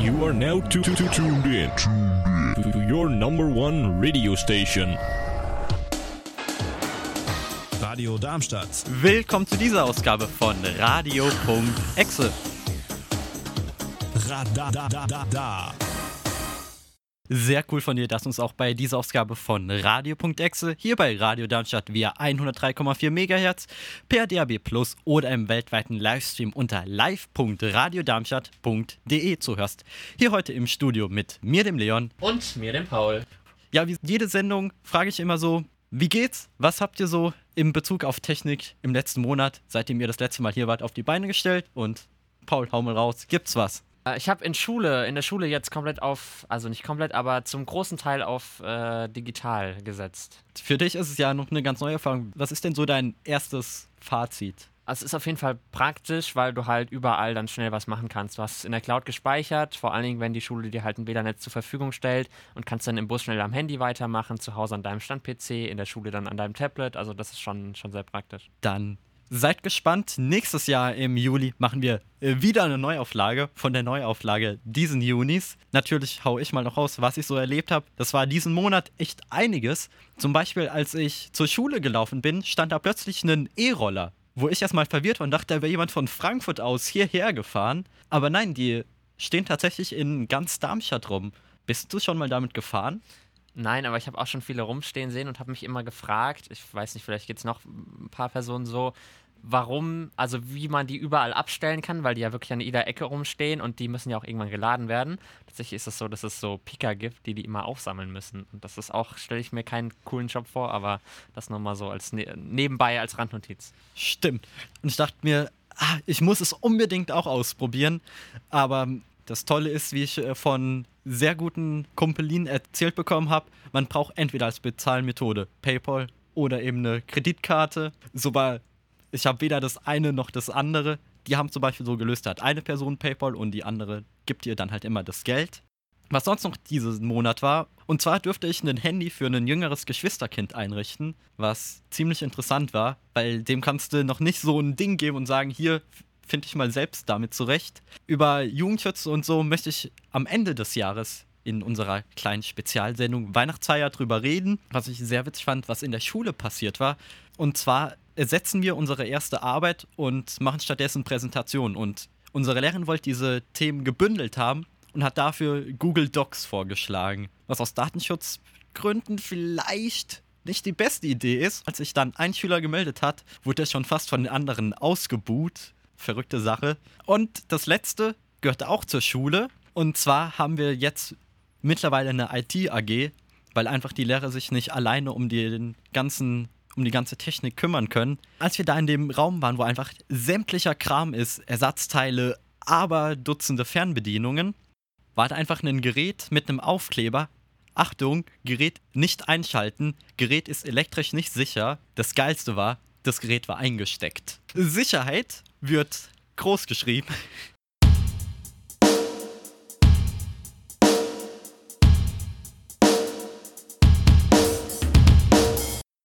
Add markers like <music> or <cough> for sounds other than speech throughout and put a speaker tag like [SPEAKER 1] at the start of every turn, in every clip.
[SPEAKER 1] You are now to, to, to tuned in to, to your number one radio station.
[SPEAKER 2] Radio Darmstadt.
[SPEAKER 3] Willkommen zu dieser Ausgabe von Radio.exe.
[SPEAKER 2] Radadadada.
[SPEAKER 3] Sehr cool von dir, dass du uns auch bei dieser Ausgabe von Radio.exe hier bei Radio Darmstadt via 103,4 MHz per DAB Plus oder im weltweiten Livestream unter live.radiodarmstadt.de zuhörst. Hier heute im Studio mit mir, dem Leon.
[SPEAKER 4] Und mir, dem Paul.
[SPEAKER 3] Ja, wie jede Sendung frage ich immer so, wie geht's? Was habt ihr so im Bezug auf Technik im letzten Monat, seitdem ihr das letzte Mal hier wart, auf die Beine gestellt? Und Paul, hau mal raus, gibt's was?
[SPEAKER 4] Äh, Ich habe in Schule, in der Schule jetzt komplett auf, also nicht komplett, aber zum großen Teil auf äh, digital gesetzt.
[SPEAKER 3] Für dich ist es ja noch eine ganz neue Erfahrung. Was ist denn so dein erstes Fazit?
[SPEAKER 4] Also es ist auf jeden Fall praktisch, weil du halt überall dann schnell was machen kannst. Du hast es in der Cloud gespeichert, vor allen Dingen, wenn die Schule dir halt ein WLAN-Netz zur Verfügung stellt und kannst dann im Bus schnell am Handy weitermachen, zu Hause an deinem Stand-PC, in der Schule dann an deinem Tablet. Also das ist schon, schon sehr praktisch.
[SPEAKER 3] Dann seid gespannt. Nächstes Jahr im Juli machen wir äh, wieder eine Neuauflage von der Neuauflage diesen Junis. Natürlich hau ich mal noch raus, was ich so erlebt habe. Das war diesen Monat echt einiges. Zum Beispiel, als ich zur Schule gelaufen bin, stand da plötzlich ein E-Roller, wo ich erstmal verwirrt war und dachte, da wäre jemand von Frankfurt aus hierher gefahren. Aber nein, die stehen tatsächlich in ganz Darmstadt rum. Bist du schon mal damit gefahren?
[SPEAKER 4] Nein, aber ich habe auch schon viele rumstehen sehen und habe mich immer gefragt, ich weiß nicht, vielleicht gibt es noch ein paar Personen so, warum, also wie man die überall abstellen kann, weil die ja wirklich an jeder Ecke rumstehen und die müssen ja auch irgendwann geladen werden. Tatsächlich ist es so, dass es so Pika gibt, die die immer aufsammeln müssen. Und das ist auch, stelle ich mir keinen coolen Job vor, aber das nochmal so als ne nebenbei als Randnotiz.
[SPEAKER 3] Stimmt. Und ich dachte mir, ah, ich muss es unbedingt auch ausprobieren. Aber das Tolle ist, wie ich äh, von sehr guten Kumpelinen erzählt bekommen habe, man braucht entweder als Bezahlmethode PayPal oder eben eine Kreditkarte. So war, ich habe weder das eine noch das andere. Die haben zum Beispiel so gelöst, da hat eine Person PayPal und die andere gibt ihr dann halt immer das Geld. Was sonst noch diesen Monat war, und zwar dürfte ich ein Handy für ein jüngeres Geschwisterkind einrichten, was ziemlich interessant war, weil dem kannst du noch nicht so ein Ding geben und sagen, hier finde ich mal selbst damit zurecht. Über Jugendschutz und so möchte ich am Ende des Jahres in unserer kleinen Spezialsendung Weihnachtsfeier drüber reden, was ich sehr witzig fand, was in der Schule passiert war. Und zwar ersetzen wir unsere erste Arbeit und machen stattdessen Präsentationen. Und unsere Lehrerin wollte diese Themen gebündelt haben und hat dafür Google Docs vorgeschlagen, was aus Datenschutzgründen vielleicht nicht die beste Idee ist. Als sich dann ein Schüler gemeldet hat, wurde er schon fast von den anderen ausgebuht. Verrückte Sache. Und das letzte gehört auch zur Schule. Und zwar haben wir jetzt mittlerweile eine IT-AG, weil einfach die Lehrer sich nicht alleine um den ganzen um die ganze Technik kümmern können. Als wir da in dem Raum waren, wo einfach sämtlicher Kram ist, Ersatzteile, aber Dutzende Fernbedienungen, war da einfach ein Gerät mit einem Aufkleber. Achtung, Gerät nicht einschalten, Gerät ist elektrisch nicht sicher. Das Geilste war, das Gerät war eingesteckt. Sicherheit wird groß geschrieben.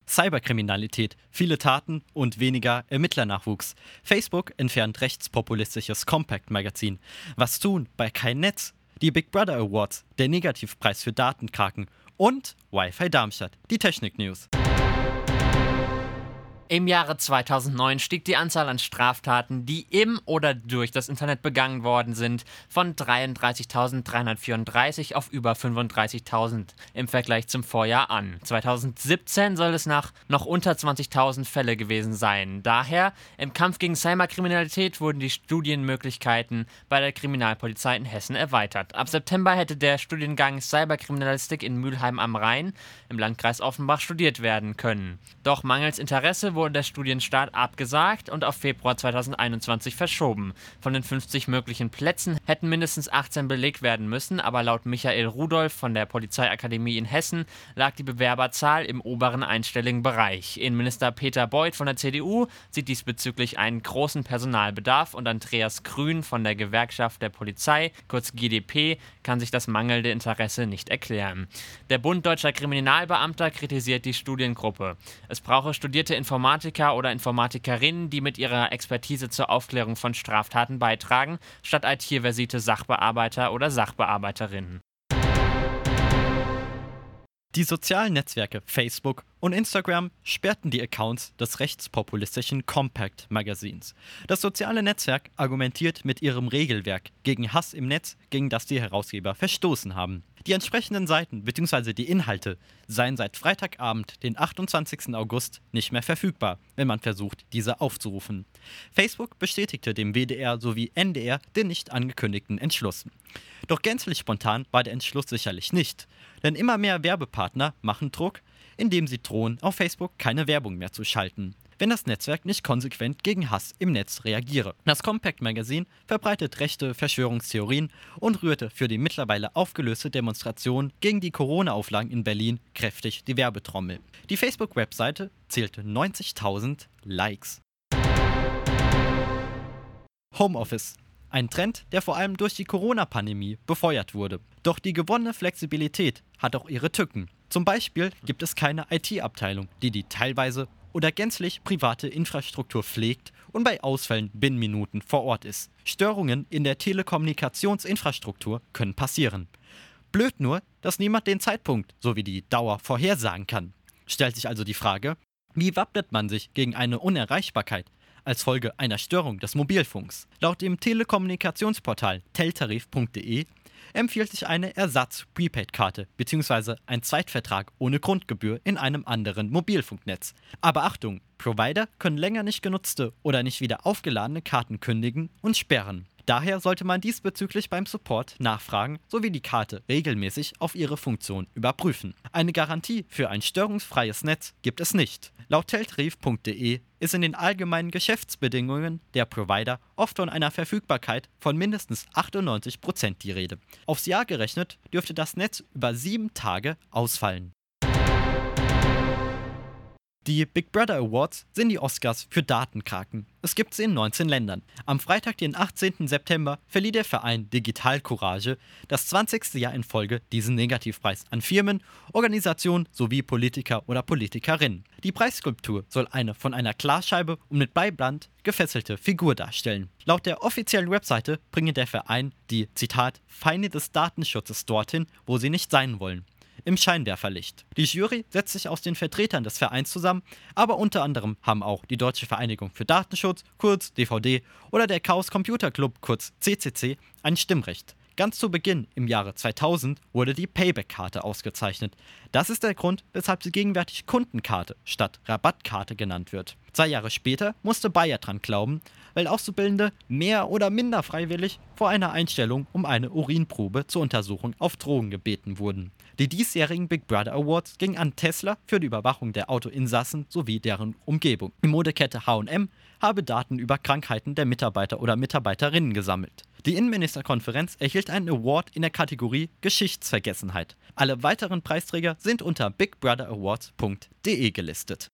[SPEAKER 3] Cyberkriminalität, viele Taten und weniger Ermittlernachwuchs. Facebook entfernt rechtspopulistisches Compact-Magazin. Was tun bei kein Netz? Die Big Brother Awards, der Negativpreis für Datenkraken und Wi-Fi Darmstadt, die Technik-News.
[SPEAKER 4] Im Jahre 2009 stieg die Anzahl an Straftaten, die im oder durch das Internet begangen worden sind, von 33.334 auf über 35.000 im Vergleich zum Vorjahr an. 2017 soll es nach noch unter 20.000 Fälle gewesen sein. Daher, im Kampf gegen Cyberkriminalität wurden die Studienmöglichkeiten bei der Kriminalpolizei in Hessen erweitert. Ab September hätte der Studiengang Cyberkriminalistik in Mülheim am Rhein im Landkreis Offenbach studiert werden können. Doch mangels Interesse wurde der Studienstart abgesagt und auf Februar 2021 verschoben. Von den 50 möglichen Plätzen hätten mindestens 18 belegt werden müssen, aber laut Michael Rudolph von der Polizeiakademie in Hessen lag die Bewerberzahl im oberen einstelligen Bereich. Innenminister Peter Beuth von der CDU sieht diesbezüglich einen großen Personalbedarf und Andreas Grün von der Gewerkschaft der Polizei, kurz GdP, kann sich das mangelnde Interesse nicht erklären. Der Bund Deutscher Kriminalbeamter kritisiert die Studiengruppe. Es brauche studierte Informationen Informatiker oder Informatikerinnen, die mit ihrer Expertise zur Aufklärung von Straftaten beitragen, statt IT-versierte Sachbearbeiter oder Sachbearbeiterinnen.
[SPEAKER 3] Die sozialen Netzwerke Facebook und Instagram sperrten die Accounts des rechtspopulistischen Compact Magazins. Das soziale Netzwerk argumentiert mit ihrem Regelwerk gegen Hass im Netz, gegen das die Herausgeber verstoßen haben. Die entsprechenden Seiten bzw. die Inhalte seien seit Freitagabend, den 28. August, nicht mehr verfügbar, wenn man versucht, diese aufzurufen. Facebook bestätigte dem WDR sowie NDR den nicht angekündigten Entschluss. Doch gänzlich spontan war der Entschluss sicherlich nicht, denn immer mehr Werbepartner machen Druck, indem sie drohen, auf Facebook keine Werbung mehr zu schalten, wenn das Netzwerk nicht konsequent gegen Hass im Netz reagiere. Das Compact Magazine verbreitet rechte Verschwörungstheorien und rührte für die mittlerweile aufgelöste Demonstration gegen die Corona-Auflagen in Berlin kräftig die Werbetrommel. Die Facebook-Webseite zählte 90.000 Likes. Homeoffice ein Trend, der vor allem durch die Corona-Pandemie befeuert wurde. Doch die gewonnene Flexibilität hat auch ihre Tücken. Zum Beispiel gibt es keine IT-Abteilung, die die teilweise oder gänzlich private Infrastruktur pflegt und bei Ausfällen binnen Minuten vor Ort ist. Störungen in der Telekommunikationsinfrastruktur können passieren. Blöd nur, dass niemand den Zeitpunkt sowie die Dauer vorhersagen kann. Stellt sich also die Frage, wie wappnet man sich gegen eine Unerreichbarkeit, als Folge einer Störung des Mobilfunks. Laut dem Telekommunikationsportal teltarif.de empfiehlt sich eine Ersatz-Prepaid-Karte bzw. ein Zweitvertrag ohne Grundgebühr in einem anderen Mobilfunknetz. Aber Achtung, Provider können länger nicht genutzte oder nicht wieder aufgeladene Karten kündigen und sperren. Daher sollte man diesbezüglich beim Support nachfragen sowie die Karte regelmäßig auf ihre Funktion überprüfen. Eine Garantie für ein störungsfreies Netz gibt es nicht. Laut teltarif.de ist in den allgemeinen Geschäftsbedingungen der Provider oft von einer Verfügbarkeit von mindestens 98% die Rede. Aufs Jahr gerechnet dürfte das Netz über sieben Tage ausfallen. Die Big Brother Awards sind die Oscars für Datenkraken. Es gibt sie in 19 Ländern. Am Freitag, den 18. September, verlieh der Verein Digital Courage das 20. Jahr in Folge diesen Negativpreis an Firmen, Organisationen sowie Politiker oder Politikerinnen. Die Preisskulptur soll eine von einer Glasscheibe und mit Beiband gefesselte Figur darstellen. Laut der offiziellen Webseite bringe der Verein die, Zitat, Feinde des Datenschutzes dorthin, wo sie nicht sein wollen im Scheinwerferlicht. Die Jury setzt sich aus den Vertretern des Vereins zusammen, aber unter anderem haben auch die Deutsche Vereinigung für Datenschutz, kurz DVD, oder der Chaos Computer Club, kurz CCC, ein Stimmrecht. Ganz zu Beginn im Jahre 2000 wurde die Payback-Karte ausgezeichnet. Das ist der Grund, weshalb sie gegenwärtig Kundenkarte statt Rabattkarte genannt wird. Zwei Jahre später musste Bayer dran glauben, weil Auszubildende mehr oder minder freiwillig vor einer Einstellung um eine Urinprobe zur Untersuchung auf Drogen gebeten wurden. Die diesjährigen Big Brother Awards gingen an Tesla für die Überwachung der Autoinsassen sowie deren Umgebung. Die Modekette HM habe Daten über Krankheiten der Mitarbeiter oder Mitarbeiterinnen gesammelt. Die Innenministerkonferenz erhielt einen Award in der Kategorie Geschichtsvergessenheit. Alle weiteren Preisträger sind unter bigbrother.awards.de gelistet.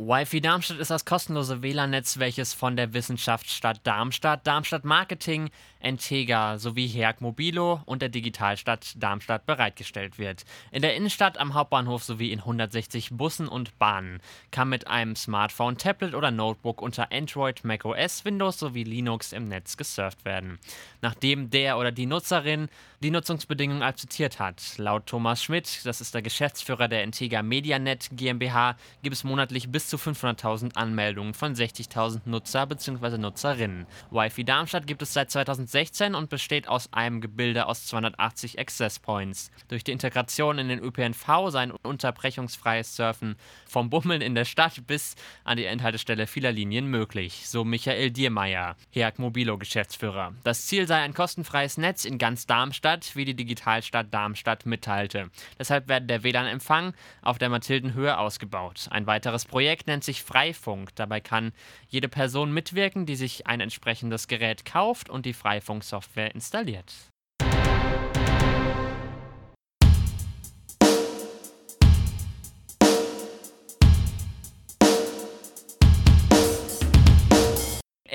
[SPEAKER 4] Wi-Fi Darmstadt ist das kostenlose WLAN-Netz, welches von der Wissenschaftsstadt Darmstadt, Darmstadt Marketing, Entega sowie HERG Mobilo und der Digitalstadt Darmstadt bereitgestellt wird. In der Innenstadt, am Hauptbahnhof sowie in 160 Bussen und Bahnen kann mit einem Smartphone, Tablet oder Notebook unter Android, macOS, Windows sowie Linux im Netz gesurft werden. Nachdem der oder die Nutzerin die Nutzungsbedingungen akzeptiert hat. Laut Thomas Schmidt, das ist der Geschäftsführer der Entega Medianet GmbH, gibt es monatlich bis zu 500.000 Anmeldungen von 60.000 Nutzer bzw. Nutzerinnen. Wi-Fi Darmstadt gibt es seit 2016 und besteht aus einem Gebilde aus 280 Access Points. Durch die Integration in den ÖPNV sei ein unterbrechungsfreies Surfen vom Bummeln in der Stadt bis an die Endhaltestelle vieler Linien möglich, so Michael Diermeier, HEAG Mobilo Geschäftsführer. Das Ziel sei ein kostenfreies Netz in ganz Darmstadt, wie die Digitalstadt Darmstadt mitteilte. Deshalb werde der WLAN-Empfang auf der Mathildenhöhe ausgebaut. Ein weiteres Projekt Projekt nennt sich Freifunk. Dabei kann jede Person mitwirken, die sich ein entsprechendes Gerät kauft und die Freifunk-Software installiert.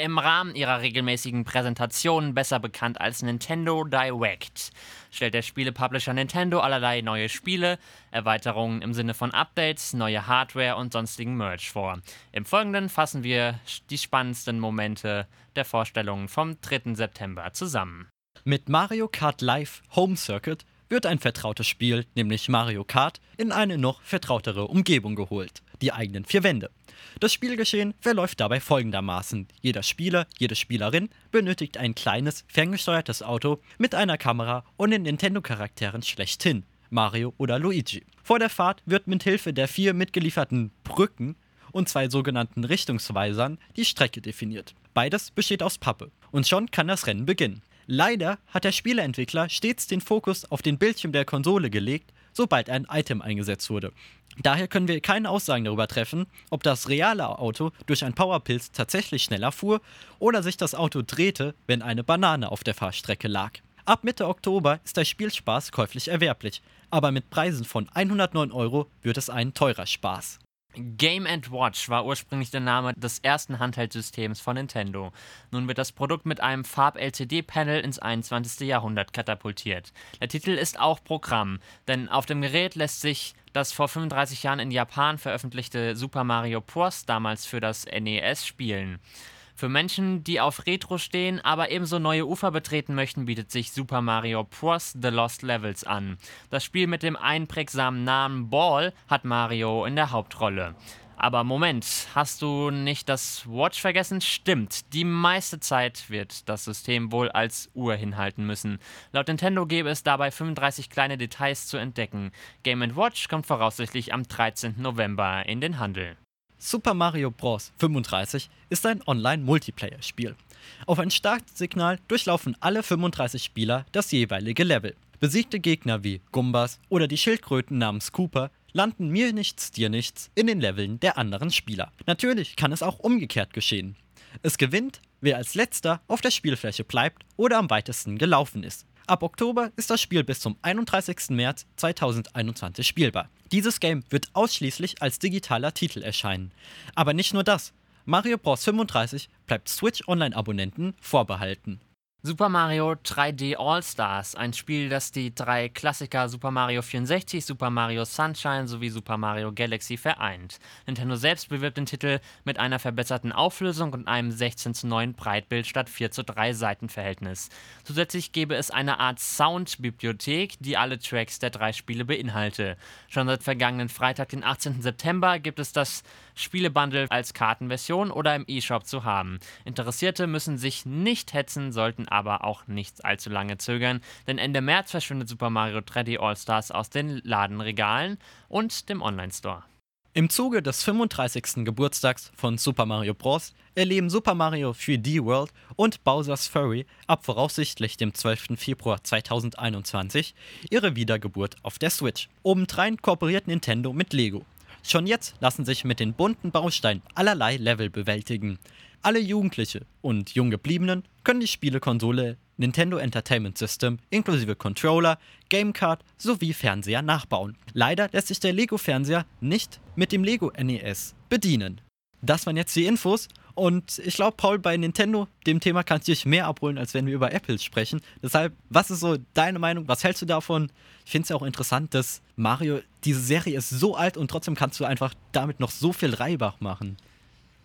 [SPEAKER 4] Im Rahmen ihrer regelmäßigen Präsentationen, besser bekannt als Nintendo Direct, stellt der Spielepublisher Nintendo allerlei neue Spiele, Erweiterungen im Sinne von Updates, neue Hardware und sonstigen Merch vor. Im Folgenden fassen wir die spannendsten Momente der Vorstellungen vom 3. September zusammen.
[SPEAKER 3] Mit Mario Kart Live Home Circuit wird ein vertrautes Spiel, nämlich Mario Kart, in eine noch vertrautere Umgebung geholt, die eigenen vier Wände. Das Spielgeschehen verläuft dabei folgendermaßen. Jeder Spieler, jede Spielerin benötigt ein kleines, ferngesteuertes Auto mit einer Kamera und den Nintendo-Charakteren schlechthin, Mario oder Luigi. Vor der Fahrt wird mit Hilfe der vier mitgelieferten Brücken und zwei sogenannten Richtungsweisern die Strecke definiert. Beides besteht aus Pappe. Und schon kann das Rennen beginnen. Leider hat der Spieleentwickler stets den Fokus auf den Bildschirm der Konsole gelegt, sobald ein Item eingesetzt wurde. Daher können wir keine Aussagen darüber treffen, ob das reale Auto durch ein Powerpilz tatsächlich schneller fuhr oder sich das Auto drehte, wenn eine Banane auf der Fahrstrecke lag. Ab Mitte Oktober ist der Spielspaß käuflich erwerblich, aber mit Preisen von 109 Euro wird es ein teurer Spaß.
[SPEAKER 4] Game Watch war ursprünglich der Name des ersten Handheldsystems von Nintendo. Nun wird das Produkt mit einem Farb-LCD-Panel ins 21. Jahrhundert katapultiert. Der Titel ist auch Programm, denn auf dem Gerät lässt sich das vor 35 Jahren in Japan veröffentlichte Super Mario Bros. damals für das NES spielen. Für Menschen, die auf Retro stehen, aber ebenso neue Ufer betreten möchten, bietet sich Super Mario Bros. The Lost Levels an. Das Spiel mit dem einprägsamen Namen Ball hat Mario in der Hauptrolle. Aber Moment, hast du nicht das Watch vergessen? Stimmt, die meiste Zeit wird das System wohl als Uhr hinhalten müssen. Laut Nintendo gäbe es dabei 35 kleine Details zu entdecken. Game Watch kommt voraussichtlich am 13. November in den Handel.
[SPEAKER 3] Super Mario Bros. 35 ist ein Online-Multiplayer-Spiel. Auf ein Startsignal durchlaufen alle 35 Spieler das jeweilige Level. Besiegte Gegner wie Gumbas oder die Schildkröten namens Cooper landen mir nichts, dir nichts in den Leveln der anderen Spieler. Natürlich kann es auch umgekehrt geschehen. Es gewinnt, wer als letzter auf der Spielfläche bleibt oder am weitesten gelaufen ist. Ab Oktober ist das Spiel bis zum 31. März 2021 spielbar. Dieses Game wird ausschließlich als digitaler Titel erscheinen. Aber nicht nur das. Mario Bros. 35 bleibt Switch Online-Abonnenten vorbehalten.
[SPEAKER 4] Super Mario 3D All-Stars, ein Spiel, das die drei Klassiker Super Mario 64, Super Mario Sunshine sowie Super Mario Galaxy vereint. Nintendo selbst bewirbt den Titel mit einer verbesserten Auflösung und einem 16 zu 9 Breitbild statt 4 zu 3 Seitenverhältnis. Zusätzlich gäbe es eine Art Soundbibliothek, die alle Tracks der drei Spiele beinhalte. Schon seit vergangenen Freitag, den 18. September, gibt es das Spielebundle als Kartenversion oder im E-Shop zu haben. Interessierte müssen sich nicht hetzen, sollten aber auch nicht allzu lange zögern, denn Ende März verschwindet Super Mario 3D All-Stars aus den Ladenregalen und dem Online-Store.
[SPEAKER 3] Im Zuge des 35. Geburtstags von Super Mario Bros. erleben Super Mario 3D World und Bowser's Furry ab voraussichtlich dem 12. Februar 2021 ihre Wiedergeburt auf der Switch. Obendrein kooperiert Nintendo mit Lego. Schon jetzt lassen sich mit den bunten Bausteinen allerlei Level bewältigen. Alle Jugendliche und Junggebliebenen können die Spielekonsole Nintendo Entertainment System inklusive Controller, Gamecard sowie Fernseher nachbauen. Leider lässt sich der Lego-Fernseher nicht mit dem Lego NES bedienen. Das waren jetzt die Infos und ich glaube, Paul, bei Nintendo, dem Thema kannst du dich mehr abholen, als wenn wir über Apple sprechen. Deshalb, was ist so deine Meinung? Was hältst du davon? Ich finde es ja auch interessant, dass Mario, diese Serie ist so alt und trotzdem kannst du einfach damit noch so viel Reibach machen.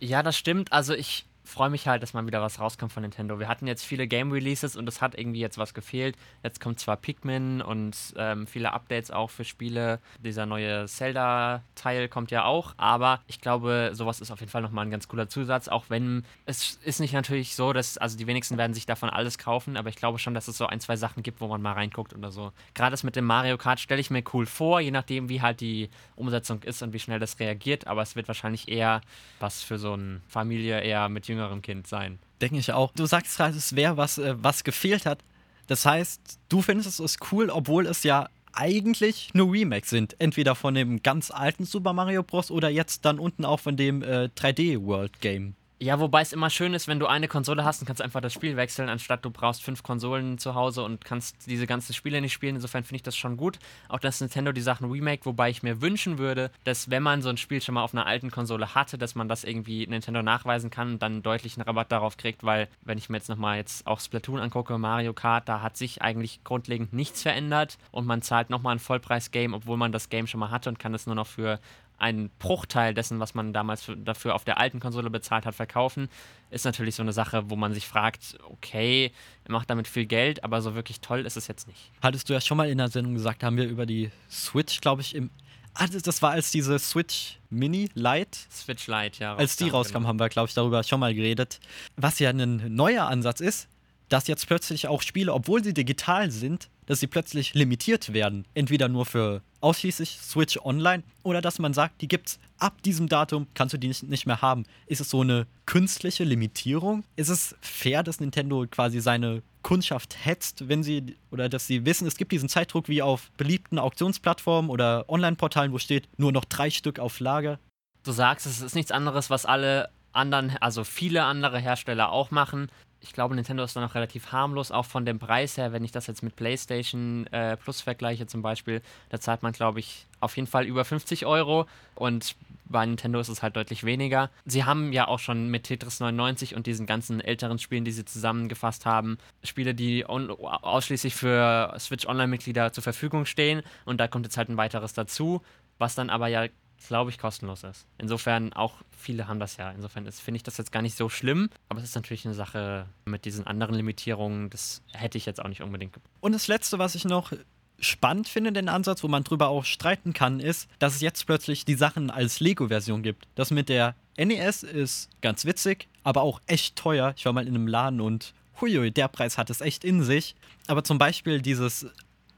[SPEAKER 4] Ja, das stimmt. Also ich freue mich halt, dass mal wieder was rauskommt von Nintendo. Wir hatten jetzt viele Game Releases und es hat irgendwie jetzt was gefehlt. Jetzt kommt zwar Pikmin und ähm, viele Updates auch für Spiele. Dieser neue Zelda-Teil kommt ja auch, aber ich glaube, sowas ist auf jeden Fall nochmal ein ganz cooler Zusatz, auch wenn es ist nicht natürlich so, dass, also die wenigsten werden sich davon alles kaufen, aber ich glaube schon, dass es so ein, zwei Sachen gibt, wo man mal reinguckt oder so. Gerade das mit dem Mario Kart stelle ich mir cool vor, je nachdem, wie halt die Umsetzung ist und wie schnell das reagiert, aber es wird wahrscheinlich eher was für so eine Familie eher mit jüngeren jüngerem Kind sein.
[SPEAKER 3] Denke ich auch. Du sagst gerade, es wäre was, äh, was gefehlt hat. Das heißt, du findest es cool, obwohl es ja eigentlich nur Remakes sind. Entweder von dem ganz alten Super Mario Bros. oder jetzt dann unten auch von dem äh, 3D World Game.
[SPEAKER 4] Ja, wobei es immer schön ist, wenn du eine Konsole hast und kannst einfach das Spiel wechseln, anstatt du brauchst fünf Konsolen zu Hause und kannst diese ganzen Spiele nicht spielen. Insofern finde ich das schon gut. Auch dass Nintendo die Sachen remake, wobei ich mir wünschen würde, dass wenn man so ein Spiel schon mal auf einer alten Konsole hatte, dass man das irgendwie Nintendo nachweisen kann und dann einen Rabatt darauf kriegt, weil wenn ich mir jetzt nochmal jetzt auch Splatoon angucke, Mario Kart, da hat sich eigentlich grundlegend nichts verändert und man zahlt nochmal ein Vollpreis-Game, obwohl man das Game schon mal hatte und kann es nur noch für einen Bruchteil dessen, was man damals für, dafür auf der alten Konsole bezahlt hat, verkaufen, ist natürlich so eine Sache, wo man sich fragt, okay, er macht damit viel Geld, aber so wirklich toll ist es jetzt nicht.
[SPEAKER 3] Hattest du ja schon mal in der Sendung gesagt, haben wir über die Switch, glaube ich, im. Ah, das- war als diese Switch Mini Lite,
[SPEAKER 4] Switch Lite, ja.
[SPEAKER 3] als die rauskam,
[SPEAKER 4] genau.
[SPEAKER 3] haben wir, glaube ich, darüber schon mal geredet. Was ja ein neuer Ansatz ist, dass jetzt plötzlich auch Spiele, obwohl sie digital sind, dass sie plötzlich limitiert werden. Entweder nur für ausschließlich Switch Online oder dass man sagt, die gibt's ab diesem Datum, kannst du die nicht, nicht mehr haben. Ist es so eine künstliche Limitierung? Ist es fair, dass Nintendo quasi seine Kundschaft hetzt, wenn sie oder dass sie wissen, es gibt diesen Zeitdruck wie auf beliebten Auktionsplattformen oder Online-Portalen, wo steht nur noch drei Stück auf Lager?
[SPEAKER 4] Du sagst, es ist nichts anderes, was alle anderen, also viele andere Hersteller auch machen. Ich glaube, Nintendo ist da noch relativ harmlos, auch von dem Preis her, wenn ich das jetzt mit PlayStation äh, Plus vergleiche zum Beispiel, da zahlt man, glaube ich, auf jeden Fall über 50 Euro und bei Nintendo ist es halt deutlich weniger. Sie haben ja auch schon mit Tetris 99 und diesen ganzen älteren Spielen, die sie zusammengefasst haben, Spiele, die ausschließlich für Switch Online-Mitglieder zur Verfügung stehen und da kommt jetzt halt ein weiteres dazu, was dann aber ja glaube ich, kostenlos ist. Insofern auch viele haben das ja. Insofern finde ich das jetzt gar nicht so schlimm. Aber es ist natürlich eine Sache mit diesen anderen Limitierungen. Das hätte ich jetzt auch nicht unbedingt.
[SPEAKER 3] Und das Letzte, was ich noch spannend finde, den Ansatz, wo man drüber auch streiten kann, ist, dass es jetzt plötzlich die Sachen als Lego-Version gibt. Das mit der NES ist ganz witzig, aber auch echt teuer. Ich war mal in einem Laden und huiui, der Preis hat es echt in sich. Aber zum Beispiel dieses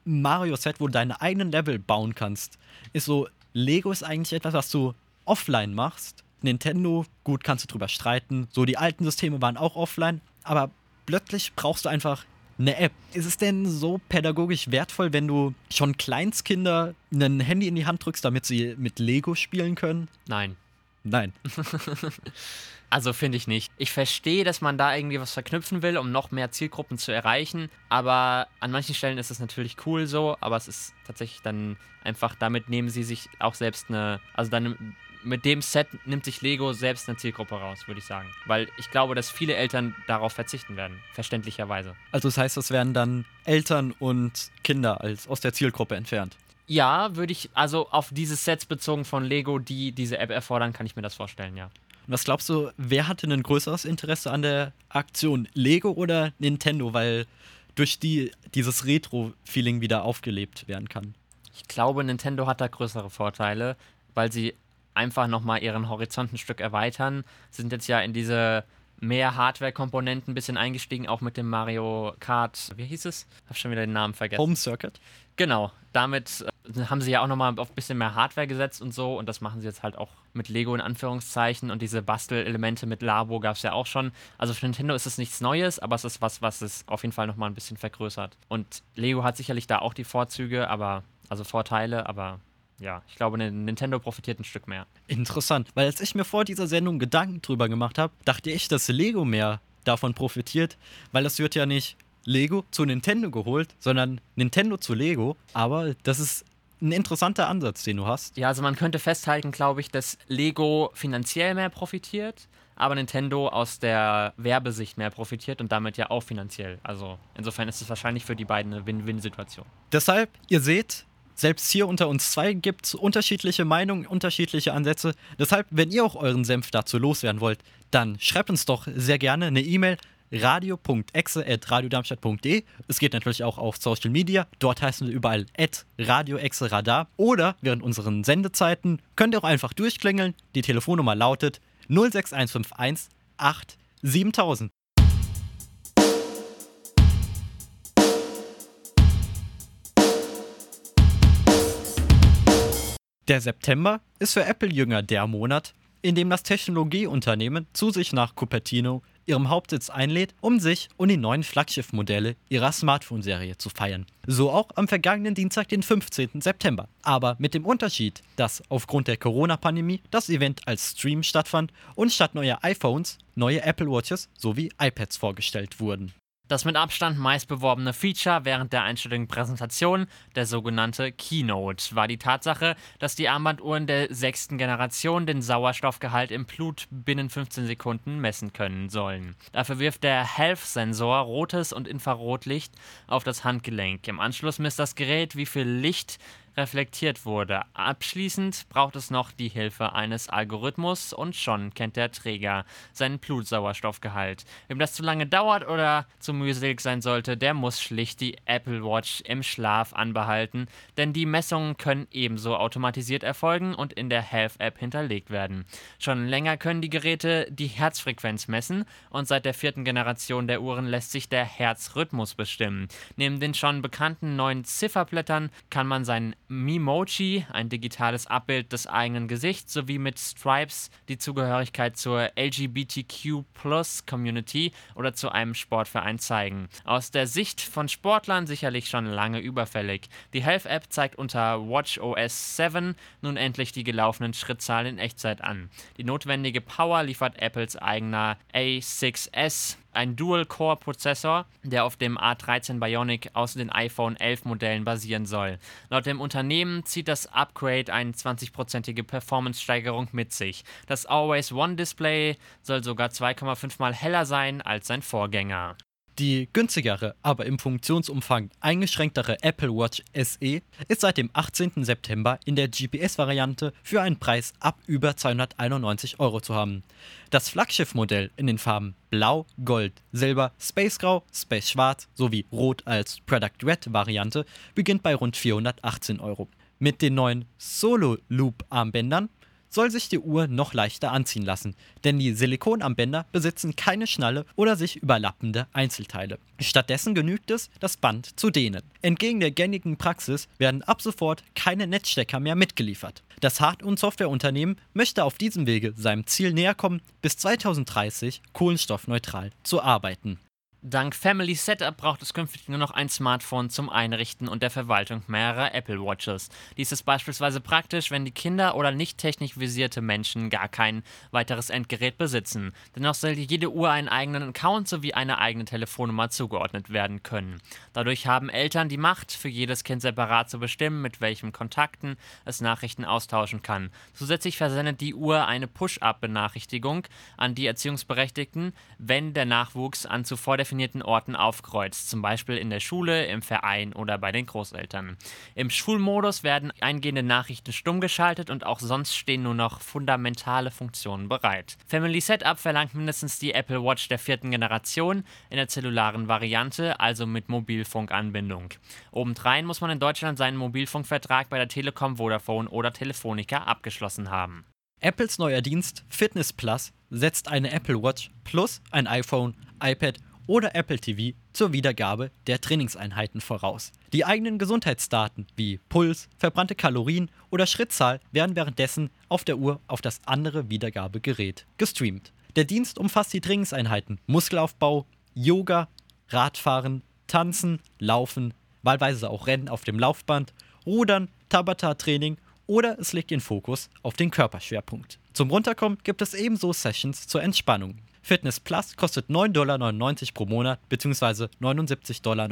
[SPEAKER 3] Mario-Set, wo du deine eigenen Level bauen kannst, ist so, Lego ist eigentlich etwas, was du offline machst. Nintendo, gut, kannst du drüber streiten. So, die alten Systeme waren auch offline, aber plötzlich brauchst du einfach eine App. Ist es denn so pädagogisch wertvoll, wenn du schon Kleinstkinder ein Handy in die Hand drückst, damit sie mit Lego spielen können?
[SPEAKER 4] Nein.
[SPEAKER 3] Nein. <laughs>
[SPEAKER 4] Also finde ich nicht. Ich verstehe, dass man da irgendwie was verknüpfen will, um noch mehr Zielgruppen zu erreichen. Aber an manchen Stellen ist es natürlich cool so, aber es ist tatsächlich dann einfach, damit nehmen sie sich auch selbst eine, also dann mit dem Set nimmt sich Lego selbst eine Zielgruppe raus, würde ich sagen. Weil ich glaube, dass viele Eltern darauf verzichten werden, verständlicherweise.
[SPEAKER 3] Also das heißt, das werden dann Eltern und Kinder als aus der Zielgruppe entfernt.
[SPEAKER 4] Ja, würde ich, also auf diese Sets bezogen von Lego, die diese App erfordern, kann ich mir das vorstellen, ja.
[SPEAKER 3] Und was glaubst du, wer hatte ein größeres Interesse an der Aktion? Lego oder Nintendo? Weil durch die dieses Retro-Feeling wieder aufgelebt werden kann.
[SPEAKER 4] Ich glaube, Nintendo hat da größere Vorteile, weil sie einfach nochmal ihren Horizont ein Stück erweitern. Sie sind jetzt ja in diese mehr Hardware-Komponenten ein bisschen eingestiegen, auch mit dem Mario Kart, wie hieß es? Hab schon wieder den Namen vergessen.
[SPEAKER 3] Home Circuit.
[SPEAKER 4] Genau, damit äh, haben sie ja auch nochmal auf ein bisschen mehr Hardware gesetzt und so und das machen sie jetzt halt auch mit Lego in Anführungszeichen und diese Bastelelemente mit Labo gab es ja auch schon. Also für Nintendo ist es nichts Neues, aber es ist was, was es auf jeden Fall nochmal ein bisschen vergrößert. Und Lego hat sicherlich da auch die Vorzüge, aber, also Vorteile, aber ja, ich glaube, Nintendo profitiert ein Stück mehr.
[SPEAKER 3] Interessant, weil als ich mir vor dieser Sendung Gedanken drüber gemacht habe, dachte ich, dass Lego mehr davon profitiert, weil das wird ja nicht Lego zu Nintendo geholt, sondern Nintendo zu Lego. Aber das ist ein interessanter Ansatz, den du hast.
[SPEAKER 4] Ja, also man könnte festhalten, glaube ich, dass Lego finanziell mehr profitiert, aber Nintendo aus der Werbesicht mehr profitiert und damit ja auch finanziell. Also insofern ist es wahrscheinlich für die beiden eine Win-Win-Situation.
[SPEAKER 3] Deshalb, ihr seht, selbst hier unter uns zwei gibt es unterschiedliche Meinungen, unterschiedliche Ansätze. Deshalb, wenn ihr auch euren Senf dazu loswerden wollt, dann schreibt uns doch sehr gerne eine E-Mail radio.exe.radiodarmstadt.de. Es geht natürlich auch auf Social Media. Dort heißen wir überall radioexeradar. Oder während unseren Sendezeiten könnt ihr auch einfach durchklingeln. Die Telefonnummer lautet 06151 8 7000. Der September ist für Apple-Jünger der Monat, in dem das Technologieunternehmen zu sich nach Cupertino ihrem Hauptsitz einlädt, um sich und die neuen Flaggschiff-Modelle ihrer Smartphone-Serie zu feiern. So auch am vergangenen Dienstag, den 15. September. Aber mit dem Unterschied, dass aufgrund der Corona-Pandemie das Event als Stream stattfand und statt neuer iPhones neue Apple Watches sowie iPads vorgestellt wurden.
[SPEAKER 4] Das mit Abstand meistbeworbene Feature während der einstelligen Präsentation, der sogenannte Keynote, war die Tatsache, dass die Armbanduhren der sechsten Generation den Sauerstoffgehalt im Blut binnen 15 Sekunden messen können sollen. Dafür wirft der Health-Sensor rotes und Infrarotlicht auf das Handgelenk. Im Anschluss misst das Gerät, wie viel Licht reflektiert wurde. Abschließend braucht es noch die Hilfe eines Algorithmus und schon kennt der Träger seinen Blutsauerstoffgehalt. Wem das zu lange dauert oder zu mühselig sein sollte, der muss schlicht die Apple Watch im Schlaf anbehalten, denn die Messungen können ebenso automatisiert erfolgen und in der Health App hinterlegt werden. Schon länger können die Geräte die Herzfrequenz messen und seit der vierten Generation der Uhren lässt sich der Herzrhythmus bestimmen. Neben den schon bekannten neuen Zifferblättern kann man seinen Mimoji, ein digitales Abbild des eigenen Gesichts, sowie mit Stripes die Zugehörigkeit zur LGBTQ Community oder zu einem Sportverein zeigen. Aus der Sicht von Sportlern sicherlich schon lange überfällig. Die Health App zeigt unter WatchOS 7 nun endlich die gelaufenen Schrittzahlen in Echtzeit an. Die notwendige Power liefert Apples eigener A6S ein Dual-Core-Prozessor, der auf dem A13 Bionic aus den iPhone 11 Modellen basieren soll. Laut dem Unternehmen zieht das Upgrade eine 20-prozentige Performance-Steigerung mit sich. Das Always-One-Display soll sogar 2,5 mal heller sein als sein Vorgänger.
[SPEAKER 3] Die günstigere, aber im Funktionsumfang eingeschränktere Apple Watch SE ist seit dem 18. September in der GPS-Variante für einen Preis ab über 291 Euro zu haben. Das Flaggschiff-Modell in den Farben Blau, Gold, Silber, Space Grau, Space Schwarz sowie Rot als Product Red Variante beginnt bei rund 418 Euro. Mit den neuen Solo Loop Armbändern soll sich die Uhr noch leichter anziehen lassen, denn die Silikonarmbänder besitzen keine Schnalle oder sich überlappende Einzelteile. Stattdessen genügt es, das Band zu dehnen. Entgegen der gängigen Praxis werden ab sofort keine Netzstecker mehr mitgeliefert. Das Hard- und Softwareunternehmen möchte auf diesem Wege seinem Ziel näher kommen, bis 2030 kohlenstoffneutral zu arbeiten.
[SPEAKER 4] Dank Family Setup braucht es künftig nur noch ein Smartphone zum Einrichten und der Verwaltung mehrerer Apple Watches. Dies ist beispielsweise praktisch, wenn die Kinder oder nicht technisch visierte Menschen gar kein weiteres Endgerät besitzen. Dennoch soll jede Uhr einen eigenen Account sowie eine eigene Telefonnummer zugeordnet werden können. Dadurch haben Eltern die Macht, für jedes Kind separat zu bestimmen, mit welchen Kontakten es Nachrichten austauschen kann. Zusätzlich versendet die Uhr eine Push-Up-Benachrichtigung an die Erziehungsberechtigten, wenn der Nachwuchs an zuvor der definierten Orten aufkreuzt, zum Beispiel in der Schule, im Verein oder bei den Großeltern. Im Schulmodus werden eingehende Nachrichten stumm geschaltet und auch sonst stehen nur noch fundamentale Funktionen bereit. Family Setup verlangt mindestens die Apple Watch der vierten Generation in der zellularen Variante, also mit Mobilfunkanbindung. Obendrein muss man in Deutschland seinen Mobilfunkvertrag bei der Telekom, Vodafone oder Telefonica abgeschlossen haben.
[SPEAKER 3] Apples neuer Dienst Fitness Plus setzt eine Apple Watch plus ein iPhone, iPad oder Apple TV zur Wiedergabe der Trainingseinheiten voraus. Die eigenen Gesundheitsdaten wie Puls, verbrannte Kalorien oder Schrittzahl werden währenddessen auf der Uhr auf das andere Wiedergabegerät gestreamt. Der Dienst umfasst die Trainingseinheiten Muskelaufbau, Yoga, Radfahren, Tanzen, Laufen, wahlweise auch Rennen auf dem Laufband, Rudern, Tabata-Training oder es legt den Fokus auf den Körperschwerpunkt. Zum Runterkommen gibt es ebenso Sessions zur Entspannung. Fitness Plus kostet 9,99 Dollar pro Monat bzw. 79,99 Dollar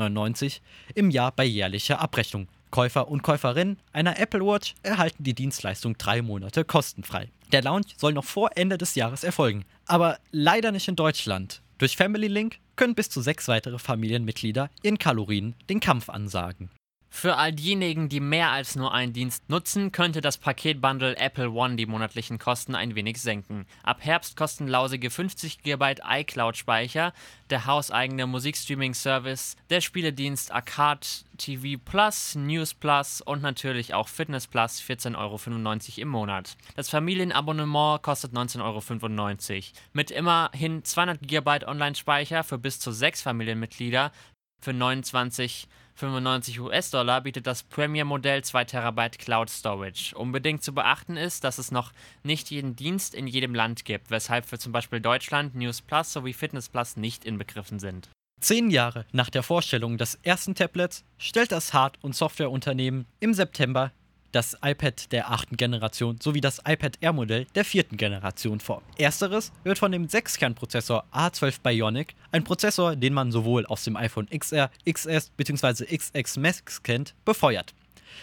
[SPEAKER 3] im Jahr bei jährlicher Abrechnung. Käufer und Käuferinnen einer Apple Watch erhalten die Dienstleistung drei Monate kostenfrei. Der Launch soll noch vor Ende des Jahres erfolgen, aber leider nicht in Deutschland. Durch Family Link können bis zu sechs weitere Familienmitglieder ihren Kalorien den Kampf ansagen.
[SPEAKER 4] Für all diejenigen, die mehr als nur einen Dienst nutzen, könnte das Paketbundle Apple One die monatlichen Kosten ein wenig senken. Ab Herbst kosten lausige 50 GB iCloud-Speicher, der hauseigene Musikstreaming-Service, der Spieledienst Arcade TV Plus, News Plus und natürlich auch Fitness Plus 14,95 Euro im Monat. Das Familienabonnement kostet 19,95 Euro. Mit immerhin 200 GB Online-Speicher für bis zu sechs Familienmitglieder Für 29,95 US-Dollar bietet das Premier-Modell 2 TB Cloud Storage. Unbedingt zu beachten ist, dass es noch nicht jeden Dienst in jedem Land gibt, weshalb für zum Beispiel Deutschland News Plus sowie Fitness Plus nicht inbegriffen sind.
[SPEAKER 3] Zehn Jahre nach der Vorstellung des ersten Tablets stellt das Hard- und Softwareunternehmen im September das iPad der achten Generation sowie das iPad Air-Modell der vierten Generation vor. Ersteres wird von dem 6-Kern-Prozessor A12 Bionic, ein Prozessor, den man sowohl aus dem iPhone XR, XS bzw. XX Max kennt, befeuert.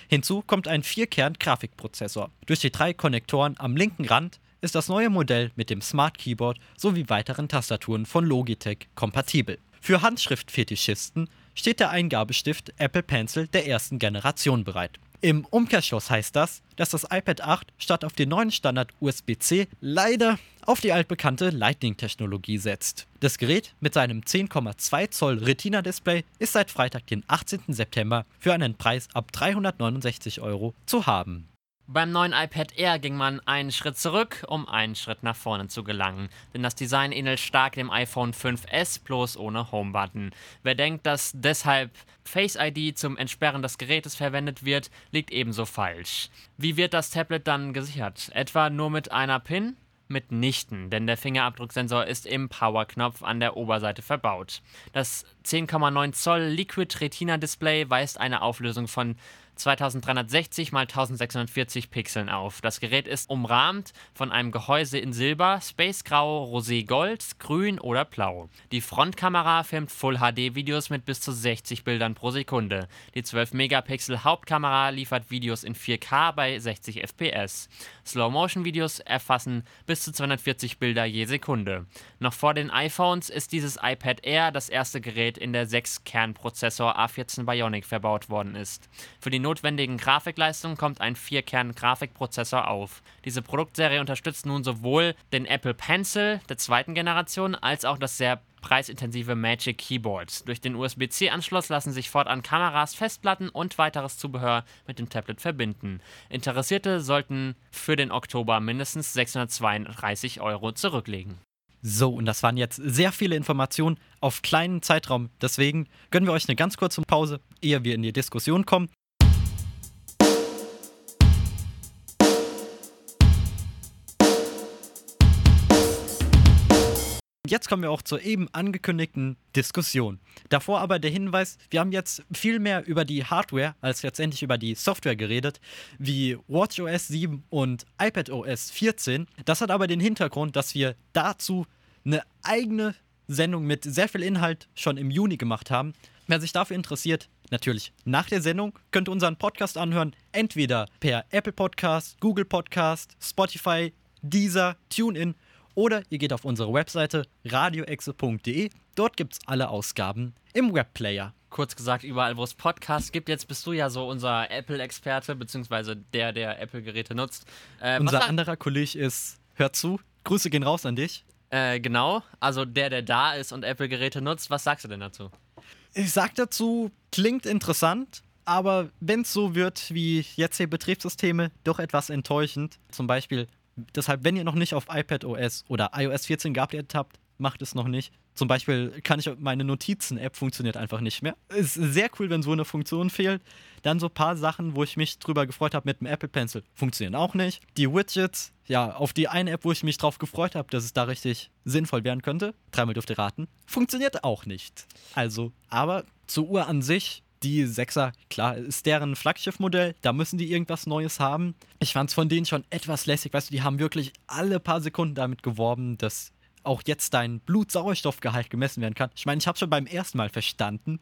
[SPEAKER 3] Hinzu kommt ein 4-Kern-Grafikprozessor. Durch die drei Konnektoren am linken Rand ist das neue Modell mit dem Smart Keyboard sowie weiteren Tastaturen von Logitech kompatibel. Für Handschriftfetischisten steht der Eingabestift Apple Pencil der ersten Generation bereit. Im Umkehrschluss heißt das, dass das iPad 8 statt auf den neuen Standard USB-C leider auf die altbekannte Lightning-Technologie setzt. Das Gerät mit seinem 10,2 Zoll Retina-Display ist seit Freitag, den 18. September, für einen Preis ab 369 Euro zu haben.
[SPEAKER 4] Beim neuen iPad Air ging man einen Schritt zurück, um einen Schritt nach vorne zu gelangen. Denn das Design ähnelt stark dem iPhone 5S, bloß ohne Homebutton. Wer denkt, dass deshalb Face ID zum Entsperren des Gerätes verwendet wird, liegt ebenso falsch. Wie wird das Tablet dann gesichert? Etwa nur mit einer PIN? Mitnichten, denn der Fingerabdrucksensor ist im Powerknopf an der Oberseite verbaut. Das 10,9 Zoll Liquid Retina Display weist eine Auflösung von 2360 x 1640 Pixeln auf. Das Gerät ist umrahmt von einem Gehäuse in Silber, Spacegrau, Roségold, Grün oder Blau. Die Frontkamera filmt Full HD Videos mit bis zu 60 Bildern pro Sekunde. Die 12 Megapixel Hauptkamera liefert Videos in 4K bei 60 FPS. Slow Motion Videos erfassen bis zu 240 Bilder je Sekunde. Noch vor den iPhones ist dieses iPad Air das erste Gerät, in der 6-Kern-Prozessor A14 Bionic verbaut worden ist. Für die notwendigen Grafikleistungen kommt ein 4-Kern-Grafikprozessor auf. Diese Produktserie unterstützt nun sowohl den Apple Pencil der zweiten Generation als auch das sehr preisintensive Magic Keyboard. Durch den USB-C-Anschluss lassen sich fortan Kameras, Festplatten und weiteres Zubehör mit dem Tablet verbinden. Interessierte sollten für den Oktober mindestens 632 Euro zurücklegen.
[SPEAKER 3] So, und das waren jetzt sehr viele Informationen auf kleinen Zeitraum. Deswegen gönnen wir euch eine ganz kurze Pause, ehe wir in die Diskussion kommen. Jetzt kommen wir auch zur eben angekündigten Diskussion. Davor aber der Hinweis, wir haben jetzt viel mehr über die Hardware als letztendlich über die Software geredet, wie WatchOS 7 und iPadOS 14. Das hat aber den Hintergrund, dass wir dazu eine eigene Sendung mit sehr viel Inhalt schon im Juni gemacht haben. Wer sich dafür interessiert, natürlich nach der Sendung, könnt unseren Podcast anhören, entweder per Apple Podcast, Google Podcast, Spotify, Deezer, TuneIn oder ihr geht auf unsere Webseite radioexe.de. Dort gibt es alle Ausgaben im Webplayer.
[SPEAKER 4] Kurz gesagt, überall, wo es Podcasts gibt, jetzt bist du ja so unser Apple-Experte, beziehungsweise der, der Apple-Geräte nutzt.
[SPEAKER 3] Äh, unser anderer Kollege ist, hör zu, Grüße gehen raus an dich.
[SPEAKER 4] Äh, genau, also der, der da ist und Apple-Geräte nutzt. Was sagst du denn dazu?
[SPEAKER 3] Ich sag dazu, klingt interessant, aber wenn es so wird wie jetzt hier Betriebssysteme, doch etwas enttäuschend. Zum Beispiel Deshalb, wenn ihr noch nicht auf iPad OS oder iOS 14 geupdatet habt, macht es noch nicht. Zum Beispiel kann ich meine Notizen-App funktioniert einfach nicht mehr. Ist sehr cool, wenn so eine Funktion fehlt. Dann so ein paar Sachen, wo ich mich drüber gefreut habe mit dem Apple Pencil, funktionieren auch nicht. Die Widgets, ja, auf die eine App, wo ich mich drauf gefreut habe, dass es da richtig sinnvoll werden könnte, dreimal dürft ihr raten, funktioniert auch nicht. Also, aber zur Uhr an sich die 6er, klar, ist deren Flaggschiffmodell, da müssen die irgendwas Neues haben. Ich fand es von denen schon etwas lässig, weißt du, die haben wirklich alle paar Sekunden damit geworben, dass auch jetzt dein Blutsauerstoffgehalt gemessen werden kann. Ich meine, ich habe schon beim ersten Mal verstanden,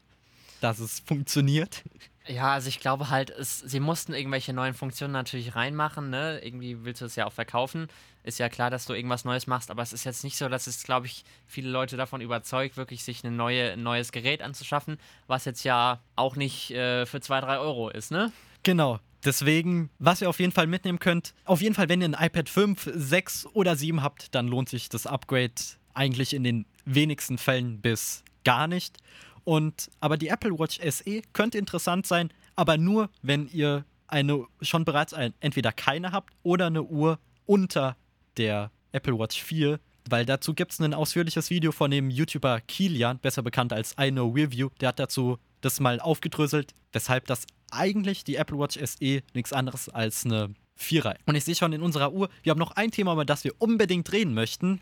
[SPEAKER 3] dass es funktioniert.
[SPEAKER 4] Ja, also ich glaube halt, es, sie mussten irgendwelche neuen Funktionen natürlich reinmachen, ne? Irgendwie willst du es ja auch verkaufen. Ist ja klar, dass du irgendwas Neues machst, aber es ist jetzt nicht so, dass es, glaube ich, viele Leute davon überzeugt, wirklich sich eine neue, ein neues Gerät anzuschaffen, was jetzt ja auch nicht äh, für 2, 3 Euro ist, ne?
[SPEAKER 3] Genau. Deswegen, was ihr auf jeden Fall mitnehmen könnt, auf jeden Fall, wenn ihr ein iPad 5, 6 oder 7 habt, dann lohnt sich das Upgrade eigentlich in den wenigsten Fällen bis gar nicht. Und aber die Apple Watch SE könnte interessant sein, aber nur, wenn ihr eine schon bereits ein, entweder keine habt oder eine Uhr unter der Apple Watch 4 weil dazu gibt es ein ausführliches Video von dem YouTuber Kilian, besser bekannt als I Know Review. Der hat dazu das mal aufgedröselt, weshalb das eigentlich die Apple Watch SE nichts anderes als eine Vierer. Und ich sehe schon in unserer Uhr, wir haben noch ein Thema, über das wir unbedingt reden möchten.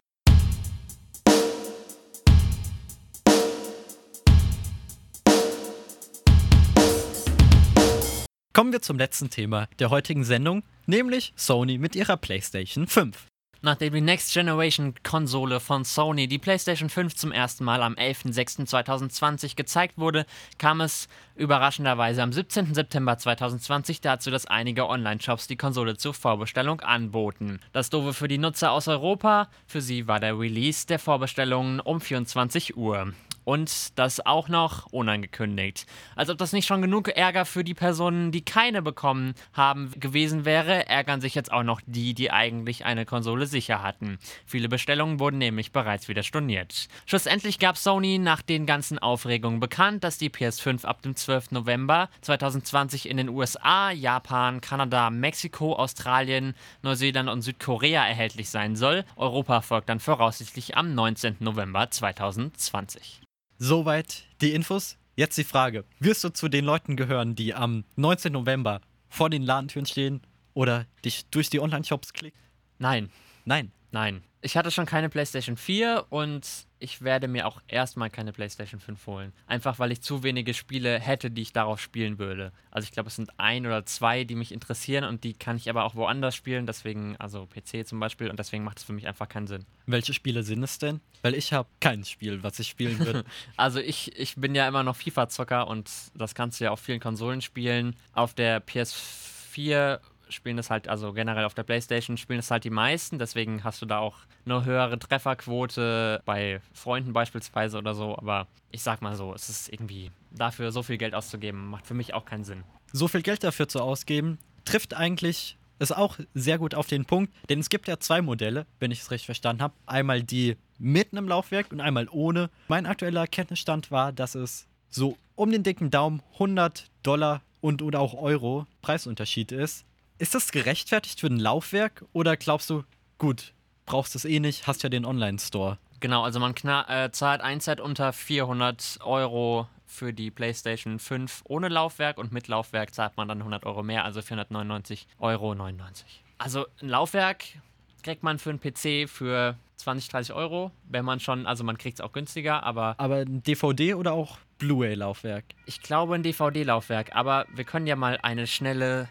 [SPEAKER 3] Kommen wir zum letzten Thema der heutigen Sendung, nämlich Sony mit ihrer PlayStation 5.
[SPEAKER 4] Nachdem die Next Generation Konsole von Sony, die PlayStation 5, zum ersten Mal am 11.06.2020 gezeigt wurde, kam es überraschenderweise am 17. September 2020 dazu, dass einige Online-Shops die Konsole zur Vorbestellung anboten. Das Doofe für die Nutzer aus Europa, für sie war der Release der Vorbestellungen um 24 Uhr. Und das auch noch unangekündigt. Als ob das nicht schon genug Ärger für die Personen, die keine bekommen haben, gewesen wäre, ärgern sich jetzt auch noch die, die eigentlich eine Konsole sicher hatten. Viele Bestellungen wurden nämlich bereits wieder storniert. Schlussendlich gab Sony nach den ganzen Aufregungen bekannt, dass die PS5 ab dem 12. November 2020 in den USA, Japan, Kanada, Mexiko, Australien, Neuseeland und Südkorea erhältlich sein soll. Europa folgt dann voraussichtlich am 19. November 2020.
[SPEAKER 3] Soweit die Infos. Jetzt die Frage: Wirst du zu den Leuten gehören, die am 19. November vor den Ladentüren stehen oder dich durch die Online-Shops klicken?
[SPEAKER 4] Nein,
[SPEAKER 3] Nein.
[SPEAKER 4] nein. Ich hatte schon keine PlayStation 4 und ich werde mir auch erstmal keine PlayStation 5 holen. Einfach weil ich zu wenige Spiele hätte, die ich darauf spielen würde. Also ich glaube, es sind ein oder zwei, die mich interessieren und die kann ich aber auch woanders spielen. Deswegen, also PC zum Beispiel, und deswegen macht es für mich einfach keinen Sinn.
[SPEAKER 3] Welche Spiele sind es denn? Weil ich habe kein Spiel, was ich spielen würde. <laughs>
[SPEAKER 4] Also ich, ich bin ja immer noch FIFA-Zocker und das kannst du ja auf vielen Konsolen spielen. Auf der PS4 spielen das halt, also generell auf der Playstation spielen das halt die meisten, deswegen hast du da auch eine höhere Trefferquote bei Freunden beispielsweise oder so, aber ich sag mal so, es ist irgendwie dafür so viel Geld auszugeben, macht für mich auch keinen Sinn.
[SPEAKER 3] so viel Geld dafür zu ausgeben, trifft eigentlich es auch sehr gut auf den Punkt, denn es gibt ja zwei Modelle, wenn ich es richtig verstanden habe. Einmal die mit einem Laufwerk und einmal ohne. Mein aktueller Kenntnisstand war, dass es so um den dicken Daumen 100 Dollar und oder auch Euro Preisunterschied ist. Ist das gerechtfertigt für ein Laufwerk oder glaubst du, gut, brauchst es eh nicht, hast ja den Online-Store?
[SPEAKER 4] Genau, also man äh, zahlt einzeit unter 400 Euro für die PlayStation 5 ohne Laufwerk und mit Laufwerk zahlt man dann 100 Euro mehr, also 499,99 Euro. Also ein Laufwerk kriegt man für einen PC für 20, 30 Euro, wenn man schon, also man kriegt es auch günstiger, aber
[SPEAKER 3] Aber ein DVD oder auch Blu-ray-Laufwerk?
[SPEAKER 4] ich glaube ein DVD-Laufwerk. Aber wir können ja mal eine schnelle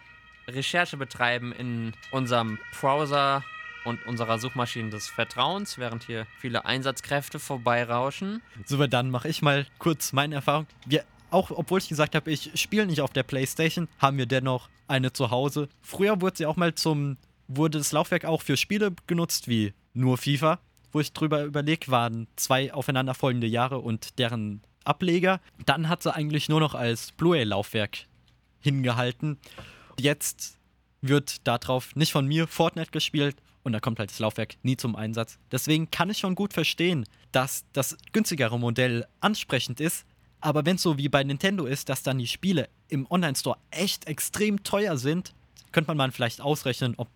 [SPEAKER 4] Recherche betreiben in unserem Browser und unserer Suchmaschine des Vertrauens, während hier viele Einsatzkräfte vorbeirauschen.
[SPEAKER 3] So, dann mache ich mal kurz meine Erfahrung. Wir, auch obwohl ich gesagt habe, ich spiele nicht auf der Playstation, haben wir dennoch eine zu Hause. Früher wurde sie auch mal zum, wurde das Laufwerk auch für Spiele genutzt, wie nur FIFA, wo ich drüber überlegt, waren zwei aufeinanderfolgende Jahre und deren Ableger. Dann hat sie eigentlich nur noch als Blu-ray-Laufwerk hingehalten. Jetzt wird darauf nicht von mir Fortnite gespielt und da kommt halt das Laufwerk nie zum Einsatz. Deswegen kann ich schon gut verstehen, dass das günstigere Modell ansprechend ist, aber wenn es so wie bei Nintendo ist, dass dann die Spiele im Online-Store echt extrem teuer sind, könnte man mal vielleicht ausrechnen, ob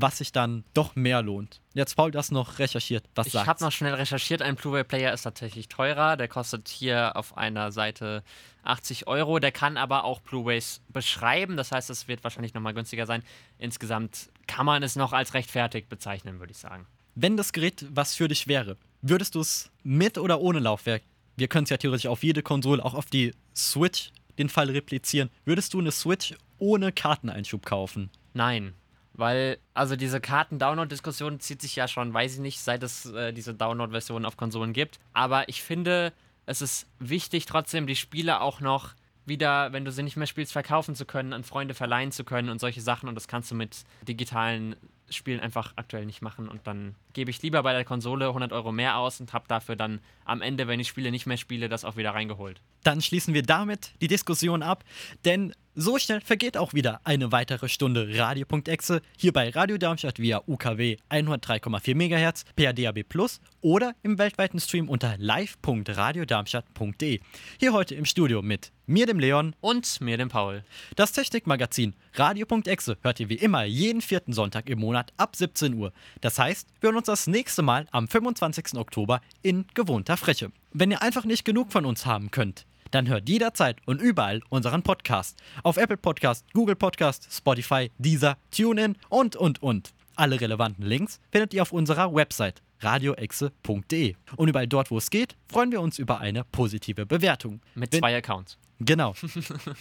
[SPEAKER 3] was sich dann doch mehr lohnt. Jetzt Paul das noch recherchiert. Was
[SPEAKER 4] Ich
[SPEAKER 3] sagt's?
[SPEAKER 4] habe noch schnell recherchiert, ein Blu-ray-Player ist tatsächlich teurer. Der kostet hier auf einer Seite 80 Euro. Der kann aber auch Blu-rays beschreiben. Das heißt, es wird wahrscheinlich nochmal günstiger sein. Insgesamt kann man es noch als rechtfertigt bezeichnen, würde ich sagen.
[SPEAKER 3] Wenn das Gerät was für dich wäre, würdest du es mit oder ohne Laufwerk? Wir können es ja theoretisch auf jede Konsole, auch auf die Switch, den Fall replizieren. Würdest du eine Switch ohne Karteneinschub kaufen?
[SPEAKER 4] Nein. Weil, also diese Karten-Download-Diskussion zieht sich ja schon, weiß ich nicht, seit es äh, diese Download-Version auf Konsolen gibt. Aber ich finde, es ist wichtig, trotzdem die Spiele auch noch wieder, wenn du sie nicht mehr spielst, verkaufen zu können, an Freunde verleihen zu können und solche Sachen. Und das kannst du mit digitalen Spielen einfach aktuell nicht machen. Und dann gebe ich lieber bei der Konsole 100 Euro mehr aus und habe dafür dann am Ende, wenn ich Spiele nicht mehr spiele, das auch wieder reingeholt.
[SPEAKER 3] Dann schließen wir damit die Diskussion ab, denn So schnell vergeht auch wieder eine weitere Stunde Radio.exe hier bei Radio Darmstadt via UKW 103,4 MHz, per DAB Plus oder im weltweiten Stream unter live.radiodarmstadt.de. Hier heute im Studio mit mir, dem Leon.
[SPEAKER 4] Und mir, dem Paul.
[SPEAKER 3] Das Technikmagazin Radio.exe hört ihr wie immer jeden vierten Sonntag im Monat ab 17 Uhr. Das heißt, wir hören uns das nächste Mal am 25. Oktober in gewohnter Frische. Wenn ihr einfach nicht genug von uns haben könnt, dann hört jederzeit und überall unseren Podcast. Auf Apple Podcast, Google Podcast, Spotify, Deezer, TuneIn und, und, und. Alle relevanten Links findet ihr auf unserer Website radioexe.de. Und überall dort, wo es geht, freuen wir uns über eine positive Bewertung.
[SPEAKER 4] Mit
[SPEAKER 3] Wenn-
[SPEAKER 4] zwei Accounts.
[SPEAKER 3] Genau.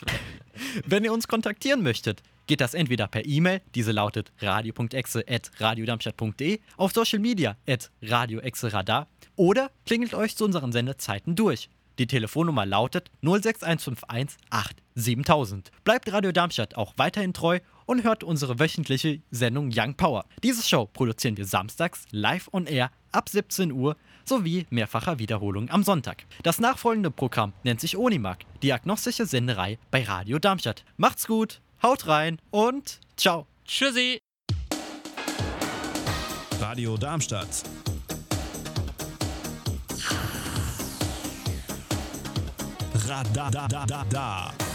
[SPEAKER 3] <laughs> Wenn ihr uns kontaktieren möchtet, geht das entweder per E-Mail, diese lautet radio.exe.radiodarmstadt.de, auf Social Media at radioexeradar oder klingelt euch zu unseren Sendezeiten durch. Die Telefonnummer lautet 06151 87000. Bleibt Radio Darmstadt auch weiterhin treu und hört unsere wöchentliche Sendung Young Power. Diese Show produzieren wir samstags live on air ab 17 Uhr sowie mehrfacher Wiederholung am Sonntag. Das nachfolgende Programm nennt sich Onimark, diagnostische Senderei bei Radio Darmstadt. Macht's gut, haut rein und ciao.
[SPEAKER 4] Tschüssi!
[SPEAKER 2] Radio Darmstadt. Radadadada.